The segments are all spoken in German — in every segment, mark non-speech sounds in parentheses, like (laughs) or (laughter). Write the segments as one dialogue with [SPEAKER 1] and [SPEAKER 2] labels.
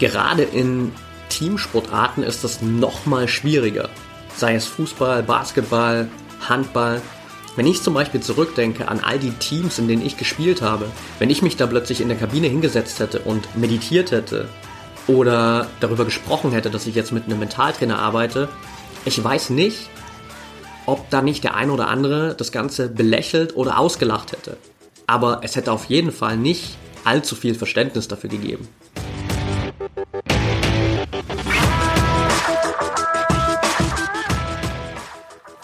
[SPEAKER 1] Gerade in Teamsportarten ist das nochmal schwieriger. Sei es Fußball, Basketball, Handball. Wenn ich zum Beispiel zurückdenke an all die Teams, in denen ich gespielt habe, wenn ich mich da plötzlich in der Kabine hingesetzt hätte und meditiert hätte oder darüber gesprochen hätte, dass ich jetzt mit einem Mentaltrainer arbeite, ich weiß nicht, ob da nicht der ein oder andere das Ganze belächelt oder ausgelacht hätte. Aber es hätte auf jeden Fall nicht allzu viel Verständnis dafür gegeben.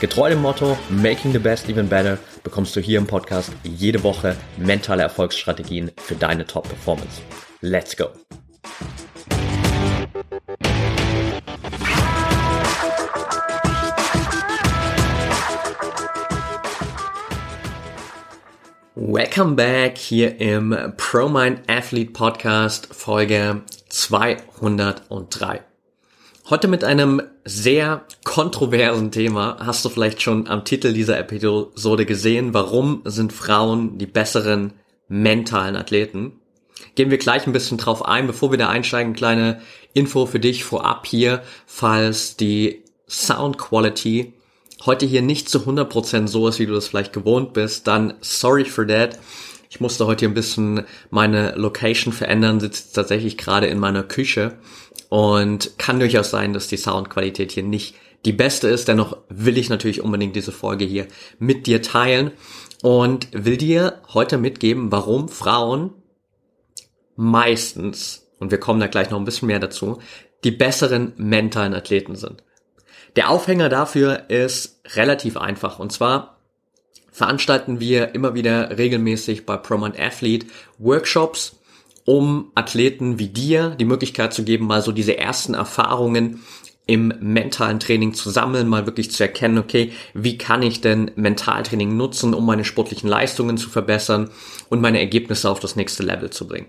[SPEAKER 1] Getreu dem Motto Making the Best Even Better bekommst du hier im Podcast jede Woche mentale Erfolgsstrategien für deine Top-Performance. Let's go! Welcome back hier im ProMind Athlete Podcast Folge 203. Heute mit einem sehr kontroversen Thema. Hast du vielleicht schon am Titel dieser Episode gesehen, warum sind Frauen die besseren mentalen Athleten? Gehen wir gleich ein bisschen drauf ein, bevor wir da einsteigen. Kleine Info für dich vorab hier, falls die Sound Quality heute hier nicht zu 100% so ist, wie du das vielleicht gewohnt bist, dann sorry for that. Ich musste heute hier ein bisschen meine Location verändern, sitze tatsächlich gerade in meiner Küche und kann durchaus sein, dass die Soundqualität hier nicht die beste ist. Dennoch will ich natürlich unbedingt diese Folge hier mit dir teilen und will dir heute mitgeben, warum Frauen meistens, und wir kommen da gleich noch ein bisschen mehr dazu, die besseren mentalen Athleten sind. Der Aufhänger dafür ist relativ einfach und zwar veranstalten wir immer wieder regelmäßig bei Promant Athlete Workshops um Athleten wie dir die Möglichkeit zu geben, mal so diese ersten Erfahrungen im mentalen Training zu sammeln, mal wirklich zu erkennen, okay, wie kann ich denn Mentaltraining nutzen, um meine sportlichen Leistungen zu verbessern und meine Ergebnisse auf das nächste Level zu bringen.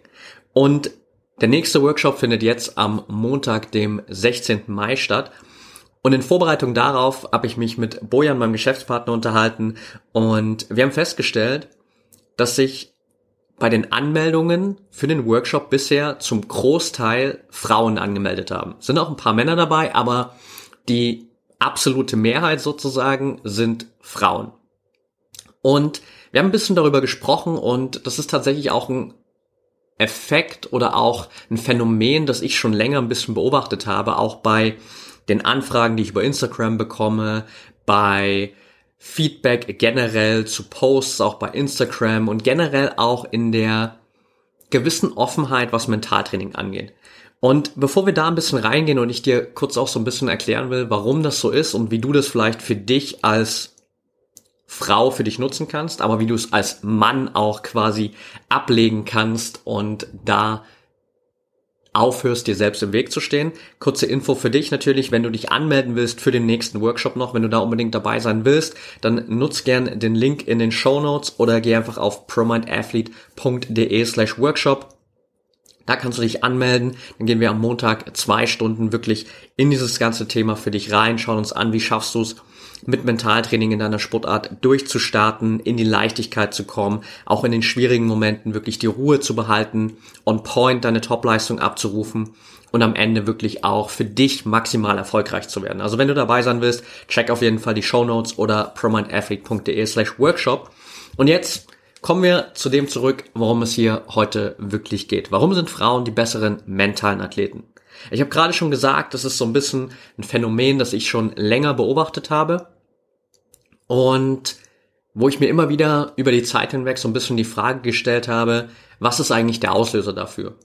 [SPEAKER 1] Und der nächste Workshop findet jetzt am Montag, dem 16. Mai statt. Und in Vorbereitung darauf habe ich mich mit Bojan, meinem Geschäftspartner, unterhalten und wir haben festgestellt, dass sich bei den Anmeldungen für den Workshop bisher zum Großteil Frauen angemeldet haben. Sind auch ein paar Männer dabei, aber die absolute Mehrheit sozusagen sind Frauen. Und wir haben ein bisschen darüber gesprochen und das ist tatsächlich auch ein Effekt oder auch ein Phänomen, das ich schon länger ein bisschen beobachtet habe, auch bei den Anfragen, die ich über Instagram bekomme, bei Feedback generell zu Posts, auch bei Instagram und generell auch in der gewissen Offenheit, was Mentaltraining angeht. Und bevor wir da ein bisschen reingehen und ich dir kurz auch so ein bisschen erklären will, warum das so ist und wie du das vielleicht für dich als Frau für dich nutzen kannst, aber wie du es als Mann auch quasi ablegen kannst und da aufhörst, dir selbst im Weg zu stehen. Kurze Info für dich natürlich, wenn du dich anmelden willst für den nächsten Workshop noch, wenn du da unbedingt dabei sein willst, dann nutz gern den Link in den Show Notes oder geh einfach auf promindathlete.de slash workshop. Da kannst du dich anmelden. Dann gehen wir am Montag zwei Stunden wirklich in dieses ganze Thema für dich rein, schauen uns an, wie schaffst du es, mit Mentaltraining in deiner Sportart durchzustarten, in die Leichtigkeit zu kommen, auch in den schwierigen Momenten wirklich die Ruhe zu behalten, on point deine Topleistung abzurufen und am Ende wirklich auch für dich maximal erfolgreich zu werden. Also wenn du dabei sein willst, check auf jeden Fall die Show Notes oder promindathlete.de slash workshop. Und jetzt kommen wir zu dem zurück, worum es hier heute wirklich geht. Warum sind Frauen die besseren mentalen Athleten? Ich habe gerade schon gesagt, das ist so ein bisschen ein Phänomen, das ich schon länger beobachtet habe und wo ich mir immer wieder über die Zeit hinweg so ein bisschen die Frage gestellt habe, was ist eigentlich der Auslöser dafür?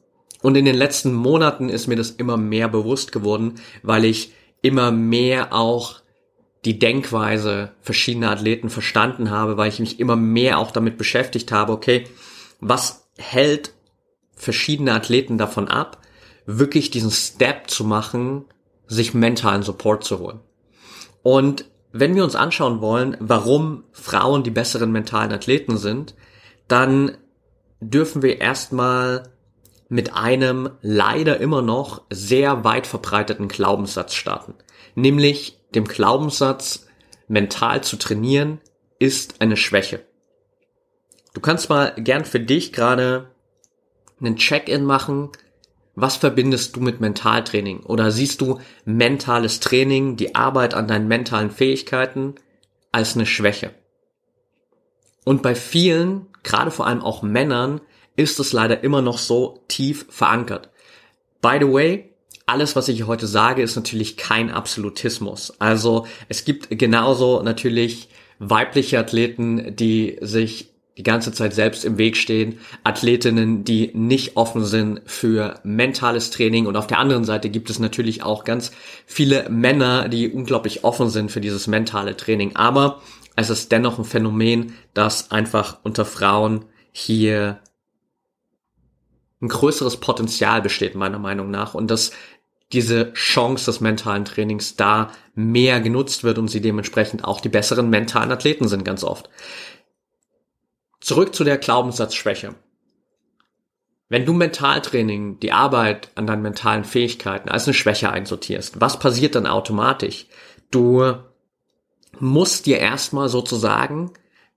[SPEAKER 1] Und in den letzten Monaten ist mir das immer mehr bewusst geworden, weil ich immer mehr auch die Denkweise verschiedener Athleten verstanden habe, weil ich mich immer mehr auch damit beschäftigt habe, okay, was hält verschiedene Athleten davon ab, wirklich diesen Step zu machen sich mentalen Support zu holen. Und wenn wir uns anschauen wollen, warum Frauen die besseren mentalen Athleten sind, dann dürfen wir erstmal mit einem leider immer noch sehr weit verbreiteten Glaubenssatz starten. Nämlich dem Glaubenssatz, mental zu trainieren ist eine Schwäche. Du kannst mal gern für dich gerade einen Check-in machen. Was verbindest du mit Mentaltraining? Oder siehst du mentales Training, die Arbeit an deinen mentalen Fähigkeiten als eine Schwäche? Und bei vielen, gerade vor allem auch Männern, ist es leider immer noch so tief verankert. By the way, alles, was ich heute sage, ist natürlich kein Absolutismus. Also es gibt genauso natürlich weibliche Athleten, die sich die ganze Zeit selbst im Weg stehen, Athletinnen, die nicht offen sind für mentales Training und auf der anderen Seite gibt es natürlich auch ganz viele Männer, die unglaublich offen sind für dieses mentale Training. Aber es ist dennoch ein Phänomen, dass einfach unter Frauen hier ein größeres Potenzial besteht, meiner Meinung nach, und dass diese Chance des mentalen Trainings da mehr genutzt wird und sie dementsprechend auch die besseren mentalen Athleten sind ganz oft. Zurück zu der Glaubenssatzschwäche. Wenn du Mentaltraining, die Arbeit an deinen mentalen Fähigkeiten als eine Schwäche einsortierst, was passiert dann automatisch? Du musst dir erstmal sozusagen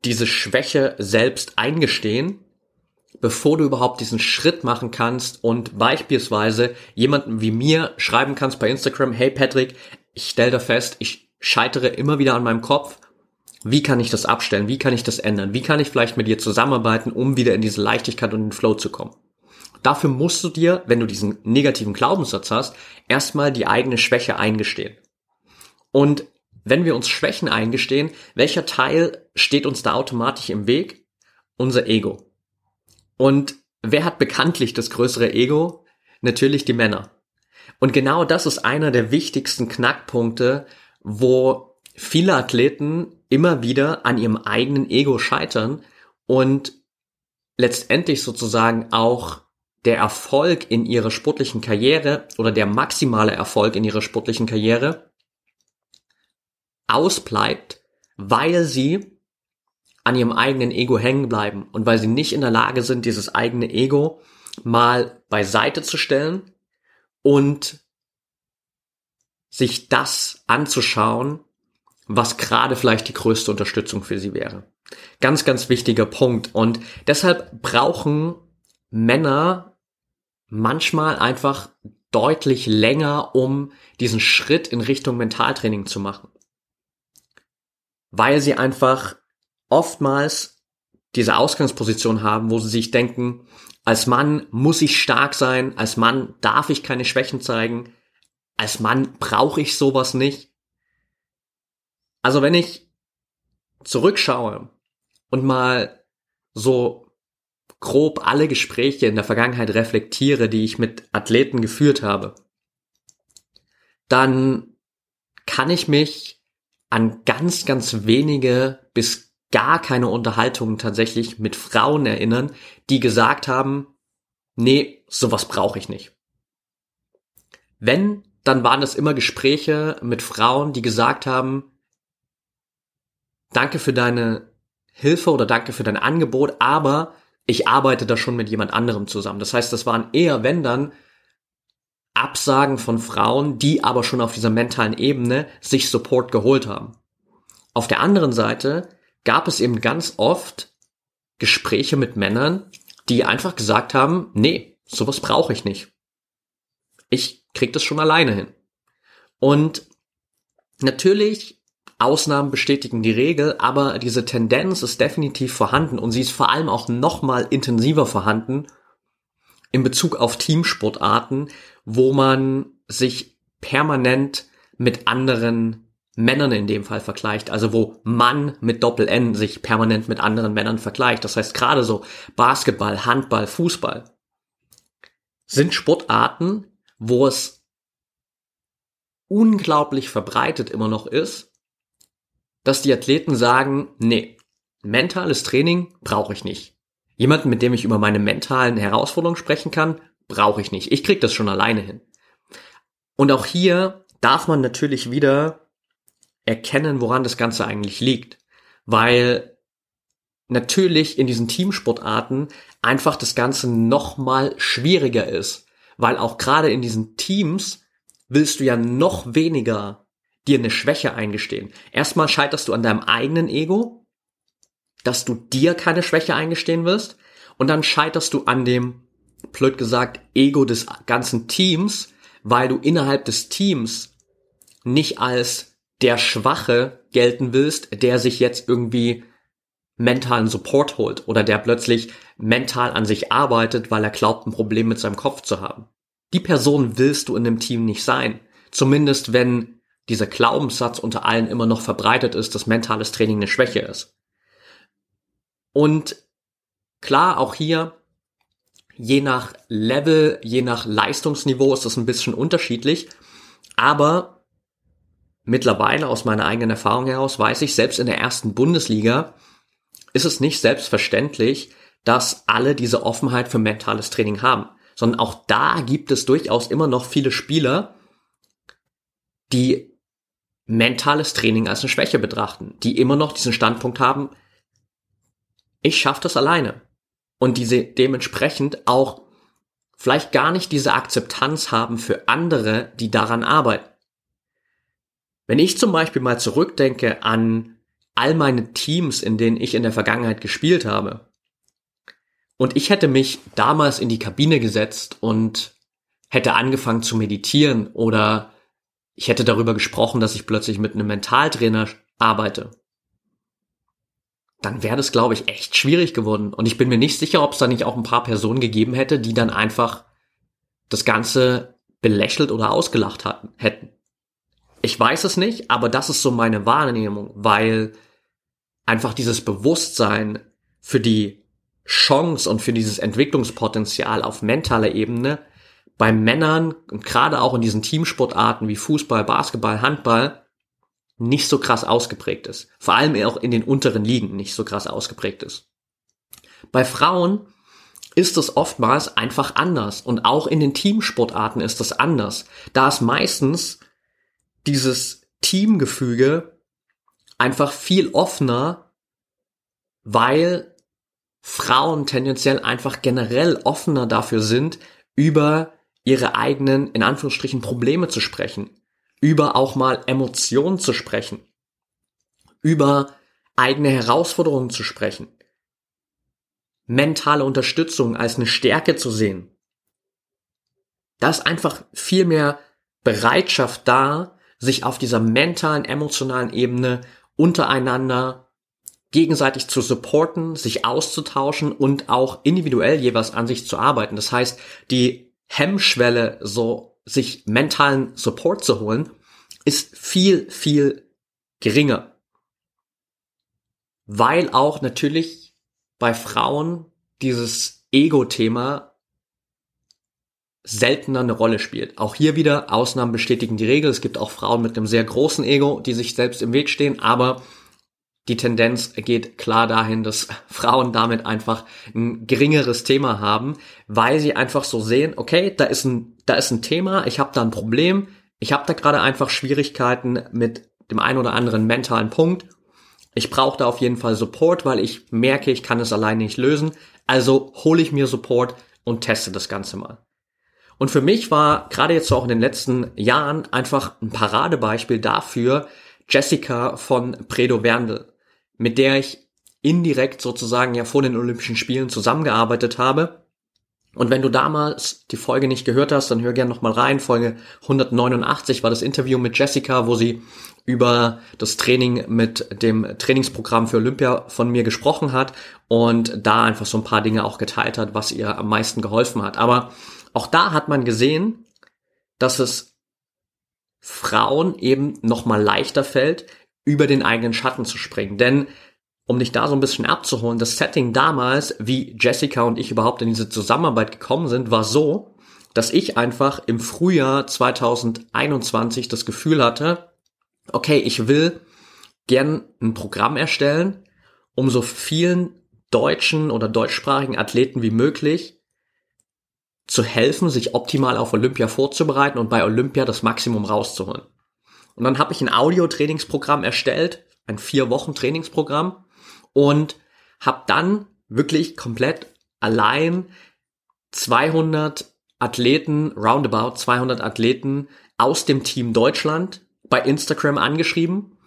[SPEAKER 1] diese Schwäche selbst eingestehen bevor du überhaupt diesen Schritt machen kannst und beispielsweise jemanden wie mir schreiben kannst bei Instagram, hey Patrick, ich stelle da fest, ich scheitere immer wieder an meinem Kopf. Wie kann ich das abstellen? Wie kann ich das ändern? Wie kann ich vielleicht mit dir zusammenarbeiten, um wieder in diese Leichtigkeit und den Flow zu kommen? Dafür musst du dir, wenn du diesen negativen Glaubenssatz hast, erstmal die eigene Schwäche eingestehen. Und wenn wir uns Schwächen eingestehen, welcher Teil steht uns da automatisch im Weg? Unser Ego. Und wer hat bekanntlich das größere Ego? Natürlich die Männer. Und genau das ist einer der wichtigsten Knackpunkte, wo viele Athleten immer wieder an ihrem eigenen Ego scheitern und letztendlich sozusagen auch der Erfolg in ihrer sportlichen Karriere oder der maximale Erfolg in ihrer sportlichen Karriere ausbleibt, weil sie an ihrem eigenen Ego hängen bleiben und weil sie nicht in der Lage sind, dieses eigene Ego mal beiseite zu stellen und sich das anzuschauen, was gerade vielleicht die größte Unterstützung für sie wäre. Ganz, ganz wichtiger Punkt. Und deshalb brauchen Männer manchmal einfach deutlich länger, um diesen Schritt in Richtung Mentaltraining zu machen. Weil sie einfach oftmals diese Ausgangsposition haben, wo sie sich denken, als Mann muss ich stark sein, als Mann darf ich keine Schwächen zeigen, als Mann brauche ich sowas nicht. Also wenn ich zurückschaue und mal so grob alle Gespräche in der Vergangenheit reflektiere, die ich mit Athleten geführt habe, dann kann ich mich an ganz, ganz wenige bis gar keine Unterhaltungen tatsächlich mit Frauen erinnern, die gesagt haben, nee, sowas brauche ich nicht. Wenn, dann waren das immer Gespräche mit Frauen, die gesagt haben, danke für deine Hilfe oder danke für dein Angebot, aber ich arbeite da schon mit jemand anderem zusammen. Das heißt, das waren eher, wenn dann, Absagen von Frauen, die aber schon auf dieser mentalen Ebene sich Support geholt haben. Auf der anderen Seite gab es eben ganz oft Gespräche mit Männern, die einfach gesagt haben, nee, sowas brauche ich nicht. Ich krieg das schon alleine hin. Und natürlich, Ausnahmen bestätigen die Regel, aber diese Tendenz ist definitiv vorhanden und sie ist vor allem auch nochmal intensiver vorhanden in Bezug auf Teamsportarten, wo man sich permanent mit anderen Männern in dem Fall vergleicht, also wo Mann mit Doppel N sich permanent mit anderen Männern vergleicht. Das heißt gerade so Basketball, Handball, Fußball sind Sportarten, wo es unglaublich verbreitet immer noch ist, dass die Athleten sagen, nee, mentales Training brauche ich nicht. Jemanden, mit dem ich über meine mentalen Herausforderungen sprechen kann, brauche ich nicht. Ich krieg das schon alleine hin. Und auch hier darf man natürlich wieder erkennen, woran das Ganze eigentlich liegt. Weil natürlich in diesen Teamsportarten einfach das Ganze noch mal schwieriger ist. Weil auch gerade in diesen Teams willst du ja noch weniger dir eine Schwäche eingestehen. Erstmal scheiterst du an deinem eigenen Ego, dass du dir keine Schwäche eingestehen willst. Und dann scheiterst du an dem, blöd gesagt, Ego des ganzen Teams, weil du innerhalb des Teams nicht als der Schwache gelten willst, der sich jetzt irgendwie mentalen Support holt oder der plötzlich mental an sich arbeitet, weil er glaubt, ein Problem mit seinem Kopf zu haben. Die Person willst du in dem Team nicht sein. Zumindest wenn dieser Glaubenssatz unter allen immer noch verbreitet ist, dass mentales Training eine Schwäche ist. Und klar, auch hier, je nach Level, je nach Leistungsniveau ist das ein bisschen unterschiedlich. Aber mittlerweile aus meiner eigenen Erfahrung heraus weiß ich, selbst in der ersten Bundesliga ist es nicht selbstverständlich, dass alle diese Offenheit für mentales Training haben, sondern auch da gibt es durchaus immer noch viele Spieler, die mentales Training als eine Schwäche betrachten, die immer noch diesen Standpunkt haben, ich schaffe das alleine. Und diese dementsprechend auch vielleicht gar nicht diese Akzeptanz haben für andere, die daran arbeiten. Wenn ich zum Beispiel mal zurückdenke an all meine Teams, in denen ich in der Vergangenheit gespielt habe, und ich hätte mich damals in die Kabine gesetzt und hätte angefangen zu meditieren oder ich hätte darüber gesprochen, dass ich plötzlich mit einem Mentaltrainer arbeite, dann wäre das, glaube ich, echt schwierig geworden. Und ich bin mir nicht sicher, ob es da nicht auch ein paar Personen gegeben hätte, die dann einfach das Ganze belächelt oder ausgelacht hatten, hätten. Ich weiß es nicht, aber das ist so meine Wahrnehmung, weil einfach dieses Bewusstsein für die Chance und für dieses Entwicklungspotenzial auf mentaler Ebene bei Männern gerade auch in diesen Teamsportarten wie Fußball, Basketball, Handball nicht so krass ausgeprägt ist. Vor allem auch in den unteren Ligen nicht so krass ausgeprägt ist. Bei Frauen ist es oftmals einfach anders und auch in den Teamsportarten ist es anders, da es meistens dieses Teamgefüge einfach viel offener, weil Frauen tendenziell einfach generell offener dafür sind, über ihre eigenen, in Anführungsstrichen, Probleme zu sprechen, über auch mal Emotionen zu sprechen, über eigene Herausforderungen zu sprechen, mentale Unterstützung als eine Stärke zu sehen. Da ist einfach viel mehr Bereitschaft da, sich auf dieser mentalen, emotionalen Ebene untereinander gegenseitig zu supporten, sich auszutauschen und auch individuell jeweils an sich zu arbeiten. Das heißt, die Hemmschwelle, so sich mentalen Support zu holen, ist viel, viel geringer. Weil auch natürlich bei Frauen dieses Ego-Thema seltener eine Rolle spielt. Auch hier wieder Ausnahmen bestätigen die Regel. Es gibt auch Frauen mit einem sehr großen Ego, die sich selbst im Weg stehen, aber die Tendenz geht klar dahin, dass (laughs) Frauen damit einfach ein geringeres Thema haben, weil sie einfach so sehen, okay, da ist ein, da ist ein Thema, ich habe da ein Problem, ich habe da gerade einfach Schwierigkeiten mit dem einen oder anderen mentalen Punkt. Ich brauche da auf jeden Fall Support, weil ich merke, ich kann es alleine nicht lösen. Also hole ich mir Support und teste das Ganze mal. Und für mich war gerade jetzt auch in den letzten Jahren einfach ein Paradebeispiel dafür Jessica von Predo Werndl, mit der ich indirekt sozusagen ja vor den Olympischen Spielen zusammengearbeitet habe. Und wenn du damals die Folge nicht gehört hast, dann hör gerne nochmal rein. Folge 189 war das Interview mit Jessica, wo sie über das Training mit dem Trainingsprogramm für Olympia von mir gesprochen hat und da einfach so ein paar Dinge auch geteilt hat, was ihr am meisten geholfen hat. Aber auch da hat man gesehen, dass es Frauen eben nochmal leichter fällt, über den eigenen Schatten zu springen. Denn um dich da so ein bisschen abzuholen, das Setting damals, wie Jessica und ich überhaupt in diese Zusammenarbeit gekommen sind, war so, dass ich einfach im Frühjahr 2021 das Gefühl hatte, okay, ich will gern ein Programm erstellen, um so vielen deutschen oder deutschsprachigen Athleten wie möglich zu helfen, sich optimal auf Olympia vorzubereiten und bei Olympia das Maximum rauszuholen. Und dann habe ich ein Audio-Trainingsprogramm erstellt, ein vier Wochen Trainingsprogramm und habe dann wirklich komplett allein 200 Athleten, roundabout 200 Athleten aus dem Team Deutschland bei Instagram angeschrieben,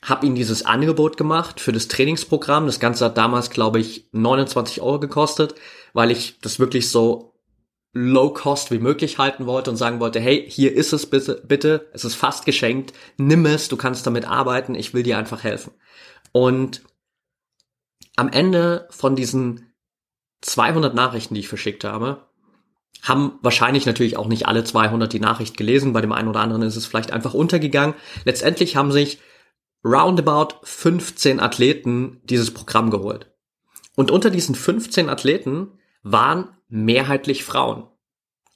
[SPEAKER 1] habe ihnen dieses Angebot gemacht für das Trainingsprogramm. Das Ganze hat damals, glaube ich, 29 Euro gekostet, weil ich das wirklich so low cost wie möglich halten wollte und sagen wollte, hey, hier ist es bitte, bitte, es ist fast geschenkt, nimm es, du kannst damit arbeiten, ich will dir einfach helfen. Und am Ende von diesen 200 Nachrichten, die ich verschickt habe, haben wahrscheinlich natürlich auch nicht alle 200 die Nachricht gelesen, bei dem einen oder anderen ist es vielleicht einfach untergegangen. Letztendlich haben sich roundabout 15 Athleten dieses Programm geholt. Und unter diesen 15 Athleten waren mehrheitlich Frauen.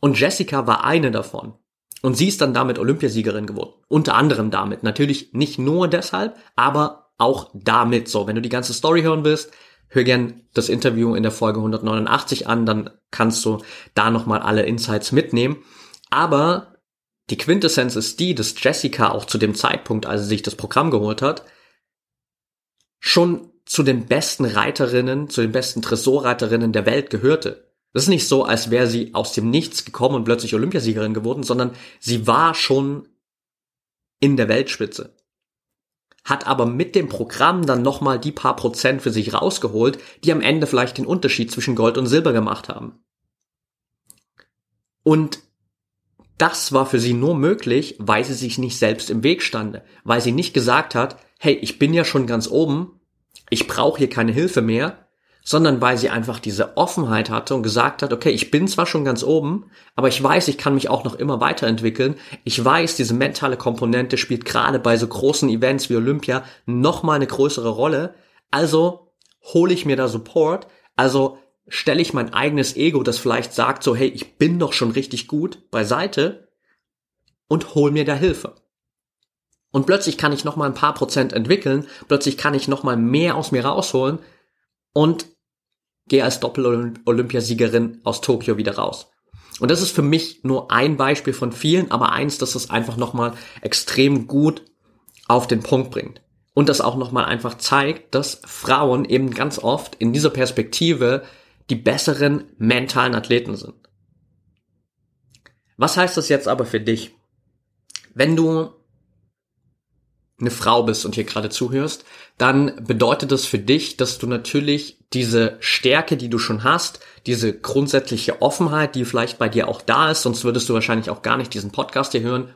[SPEAKER 1] Und Jessica war eine davon. Und sie ist dann damit Olympiasiegerin geworden. Unter anderem damit. Natürlich nicht nur deshalb, aber auch damit so. Wenn du die ganze Story hören willst, hör gern das Interview in der Folge 189 an, dann kannst du da nochmal alle Insights mitnehmen. Aber die Quintessenz ist die, dass Jessica auch zu dem Zeitpunkt, als sie sich das Programm geholt hat, schon zu den besten Reiterinnen, zu den besten Dressurreiterinnen der Welt gehörte. Das ist nicht so, als wäre sie aus dem Nichts gekommen und plötzlich Olympiasiegerin geworden, sondern sie war schon in der Weltspitze. Hat aber mit dem Programm dann nochmal die paar Prozent für sich rausgeholt, die am Ende vielleicht den Unterschied zwischen Gold und Silber gemacht haben. Und das war für sie nur möglich, weil sie sich nicht selbst im Weg stande, weil sie nicht gesagt hat, hey, ich bin ja schon ganz oben, ich brauche hier keine Hilfe mehr, sondern weil sie einfach diese Offenheit hatte und gesagt hat, okay, ich bin zwar schon ganz oben, aber ich weiß, ich kann mich auch noch immer weiterentwickeln. Ich weiß, diese mentale Komponente spielt gerade bei so großen Events wie Olympia noch mal eine größere Rolle. Also hole ich mir da Support, also stelle ich mein eigenes Ego, das vielleicht sagt so, hey, ich bin doch schon richtig gut, beiseite und hol mir da Hilfe. Und plötzlich kann ich noch mal ein paar Prozent entwickeln, plötzlich kann ich noch mal mehr aus mir rausholen und gehe als Doppel-Olympiasiegerin aus Tokio wieder raus. Und das ist für mich nur ein Beispiel von vielen, aber eins, das es einfach nochmal extrem gut auf den Punkt bringt. Und das auch nochmal einfach zeigt, dass Frauen eben ganz oft in dieser Perspektive die besseren mentalen Athleten sind. Was heißt das jetzt aber für dich? Wenn du eine Frau bist und hier gerade zuhörst, dann bedeutet das für dich, dass du natürlich diese Stärke, die du schon hast, diese grundsätzliche Offenheit, die vielleicht bei dir auch da ist, sonst würdest du wahrscheinlich auch gar nicht diesen Podcast hier hören,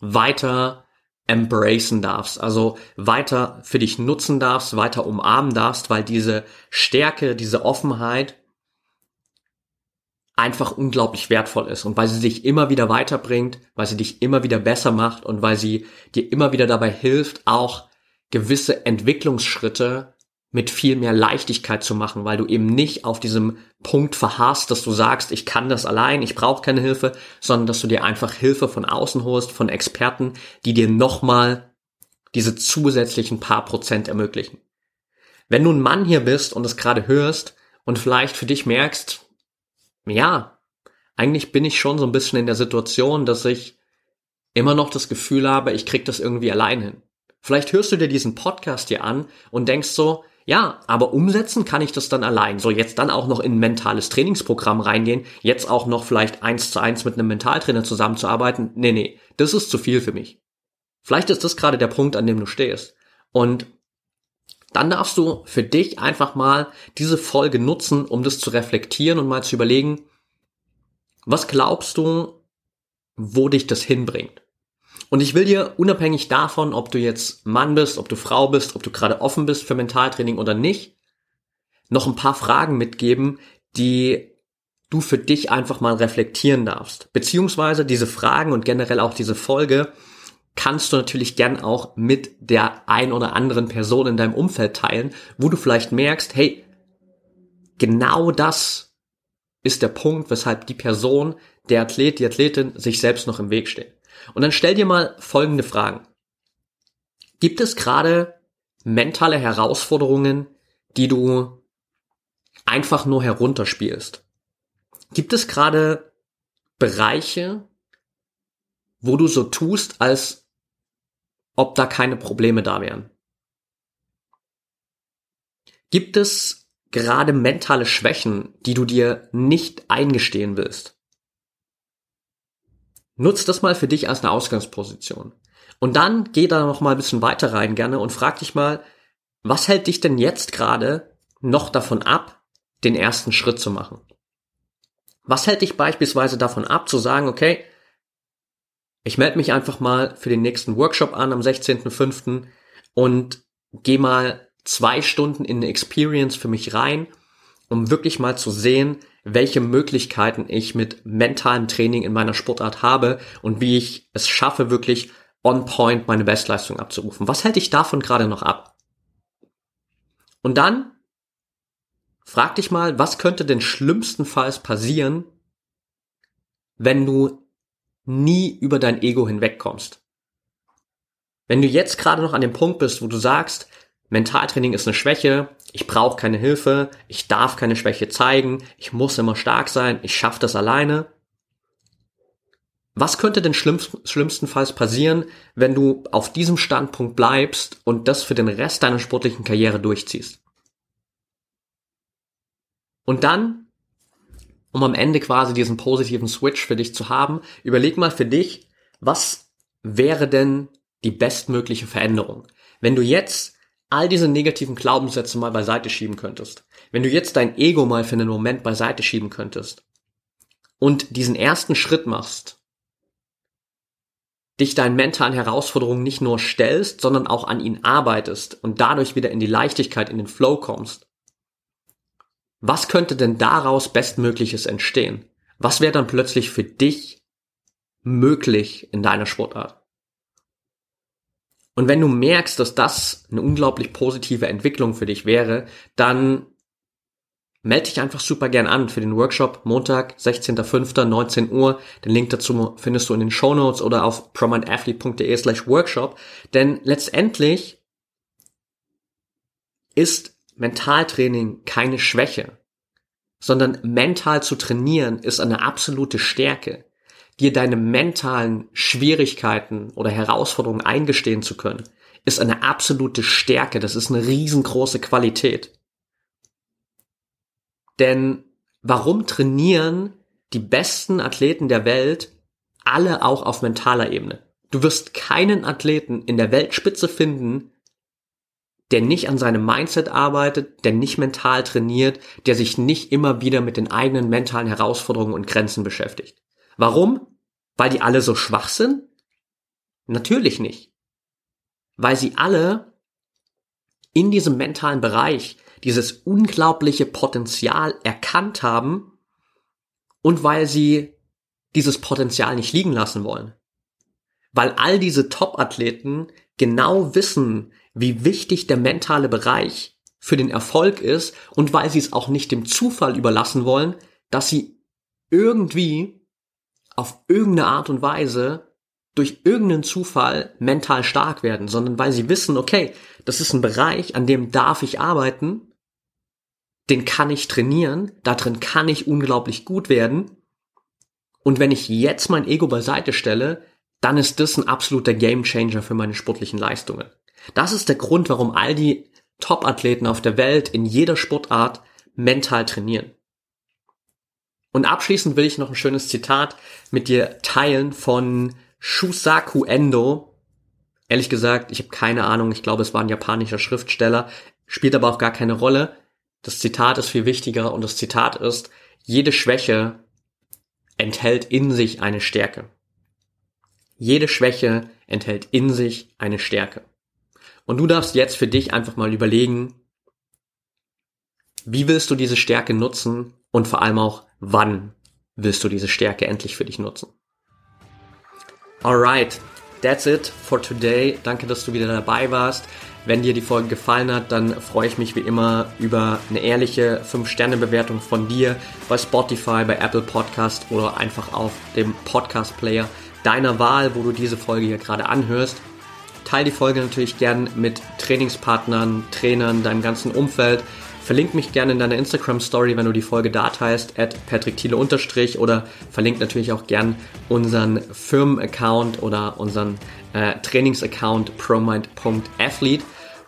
[SPEAKER 1] weiter embracen darfst, also weiter für dich nutzen darfst, weiter umarmen darfst, weil diese Stärke, diese Offenheit einfach unglaublich wertvoll ist und weil sie dich immer wieder weiterbringt, weil sie dich immer wieder besser macht und weil sie dir immer wieder dabei hilft, auch gewisse Entwicklungsschritte mit viel mehr Leichtigkeit zu machen, weil du eben nicht auf diesem Punkt verharrst, dass du sagst, ich kann das allein, ich brauche keine Hilfe, sondern dass du dir einfach Hilfe von außen holst, von Experten, die dir nochmal diese zusätzlichen paar Prozent ermöglichen. Wenn du ein Mann hier bist und es gerade hörst und vielleicht für dich merkst, ja, eigentlich bin ich schon so ein bisschen in der Situation, dass ich immer noch das Gefühl habe, ich krieg das irgendwie allein hin. Vielleicht hörst du dir diesen Podcast hier an und denkst so, ja, aber umsetzen kann ich das dann allein. So, jetzt dann auch noch in ein mentales Trainingsprogramm reingehen, jetzt auch noch vielleicht eins zu eins mit einem Mentaltrainer zusammenzuarbeiten. Nee, nee, das ist zu viel für mich. Vielleicht ist das gerade der Punkt, an dem du stehst. Und dann darfst du für dich einfach mal diese Folge nutzen, um das zu reflektieren und mal zu überlegen, was glaubst du, wo dich das hinbringt? Und ich will dir unabhängig davon, ob du jetzt Mann bist, ob du Frau bist, ob du gerade offen bist für Mentaltraining oder nicht, noch ein paar Fragen mitgeben, die du für dich einfach mal reflektieren darfst. Beziehungsweise diese Fragen und generell auch diese Folge kannst du natürlich gern auch mit der ein oder anderen Person in deinem Umfeld teilen, wo du vielleicht merkst, hey, genau das ist der Punkt, weshalb die Person, der Athlet, die Athletin sich selbst noch im Weg steht. Und dann stell dir mal folgende Fragen. Gibt es gerade mentale Herausforderungen, die du einfach nur herunterspielst? Gibt es gerade Bereiche, wo du so tust, als ob da keine Probleme da wären? Gibt es gerade mentale Schwächen, die du dir nicht eingestehen willst? Nutz das mal für dich als eine Ausgangsposition. Und dann geh da noch mal ein bisschen weiter rein gerne und frag dich mal, was hält dich denn jetzt gerade noch davon ab, den ersten Schritt zu machen? Was hält dich beispielsweise davon ab, zu sagen, okay, ich melde mich einfach mal für den nächsten Workshop an am 16.05. und geh mal zwei Stunden in eine Experience für mich rein, um wirklich mal zu sehen, welche Möglichkeiten ich mit mentalem Training in meiner Sportart habe und wie ich es schaffe, wirklich on point meine Bestleistung abzurufen. Was hält dich davon gerade noch ab? Und dann frag dich mal, was könnte denn schlimmstenfalls passieren, wenn du nie über dein Ego hinwegkommst? Wenn du jetzt gerade noch an dem Punkt bist, wo du sagst, Mentaltraining ist eine Schwäche, ich brauche keine Hilfe, ich darf keine Schwäche zeigen, ich muss immer stark sein, ich schaffe das alleine. Was könnte denn schlimmstenfalls passieren, wenn du auf diesem Standpunkt bleibst und das für den Rest deiner sportlichen Karriere durchziehst? Und dann, um am Ende quasi diesen positiven Switch für dich zu haben, überleg mal für dich, was wäre denn die bestmögliche Veränderung? Wenn du jetzt all diese negativen Glaubenssätze mal beiseite schieben könntest, wenn du jetzt dein Ego mal für einen Moment beiseite schieben könntest und diesen ersten Schritt machst, dich deinen mentalen Herausforderungen nicht nur stellst, sondern auch an ihnen arbeitest und dadurch wieder in die Leichtigkeit, in den Flow kommst. Was könnte denn daraus Bestmögliches entstehen? Was wäre dann plötzlich für dich möglich in deiner Sportart? Und wenn du merkst, dass das eine unglaublich positive Entwicklung für dich wäre, dann melde dich einfach super gern an für den Workshop Montag, 16.05. 19 Uhr. Den Link dazu findest du in den Show Notes oder auf prominentathlete.de slash workshop. Denn letztendlich ist Mentaltraining keine Schwäche, sondern mental zu trainieren ist eine absolute Stärke. Dir deine mentalen Schwierigkeiten oder Herausforderungen eingestehen zu können, ist eine absolute Stärke. Das ist eine riesengroße Qualität. Denn warum trainieren die besten Athleten der Welt alle auch auf mentaler Ebene? Du wirst keinen Athleten in der Weltspitze finden, der nicht an seinem Mindset arbeitet, der nicht mental trainiert, der sich nicht immer wieder mit den eigenen mentalen Herausforderungen und Grenzen beschäftigt. Warum? Weil die alle so schwach sind? Natürlich nicht. Weil sie alle in diesem mentalen Bereich dieses unglaubliche Potenzial erkannt haben und weil sie dieses Potenzial nicht liegen lassen wollen. Weil all diese Top-Athleten genau wissen, wie wichtig der mentale Bereich für den Erfolg ist und weil sie es auch nicht dem Zufall überlassen wollen, dass sie irgendwie auf irgendeine Art und Weise durch irgendeinen Zufall mental stark werden, sondern weil sie wissen, okay, das ist ein Bereich, an dem darf ich arbeiten den kann ich trainieren, da drin kann ich unglaublich gut werden. Und wenn ich jetzt mein Ego beiseite stelle, dann ist das ein absoluter Gamechanger für meine sportlichen Leistungen. Das ist der Grund, warum all die Top-Athleten auf der Welt in jeder Sportart mental trainieren. Und abschließend will ich noch ein schönes Zitat mit dir teilen von Shusaku Endo. Ehrlich gesagt, ich habe keine Ahnung, ich glaube, es war ein japanischer Schriftsteller, spielt aber auch gar keine Rolle. Das Zitat ist viel wichtiger und das Zitat ist, jede Schwäche enthält in sich eine Stärke. Jede Schwäche enthält in sich eine Stärke. Und du darfst jetzt für dich einfach mal überlegen, wie willst du diese Stärke nutzen und vor allem auch, wann willst du diese Stärke endlich für dich nutzen. Alright, that's it for today. Danke, dass du wieder dabei warst. Wenn dir die Folge gefallen hat, dann freue ich mich wie immer über eine ehrliche 5-Sterne-Bewertung von dir bei Spotify, bei Apple Podcast oder einfach auf dem Podcast-Player deiner Wahl, wo du diese Folge hier gerade anhörst. Teil die Folge natürlich gern mit Trainingspartnern, Trainern, deinem ganzen Umfeld. Verlink mich gerne in deiner Instagram Story, wenn du die Folge da teilst, at Patrick Thiele unterstrich oder verlink natürlich auch gern unseren Firmenaccount oder unseren äh, Trainingsaccount promind.athlete.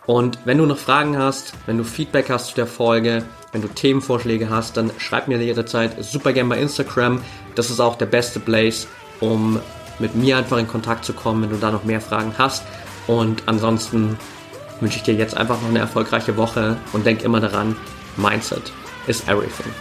[SPEAKER 1] Und wenn du noch Fragen hast, wenn du Feedback hast zu der Folge, wenn du Themenvorschläge hast, dann schreib mir jederzeit super gern bei Instagram. Das ist auch der beste Place, um mit mir einfach in Kontakt zu kommen, wenn du da noch mehr Fragen hast. Und ansonsten wünsche ich dir jetzt einfach noch eine erfolgreiche Woche und denk immer daran, Mindset is everything.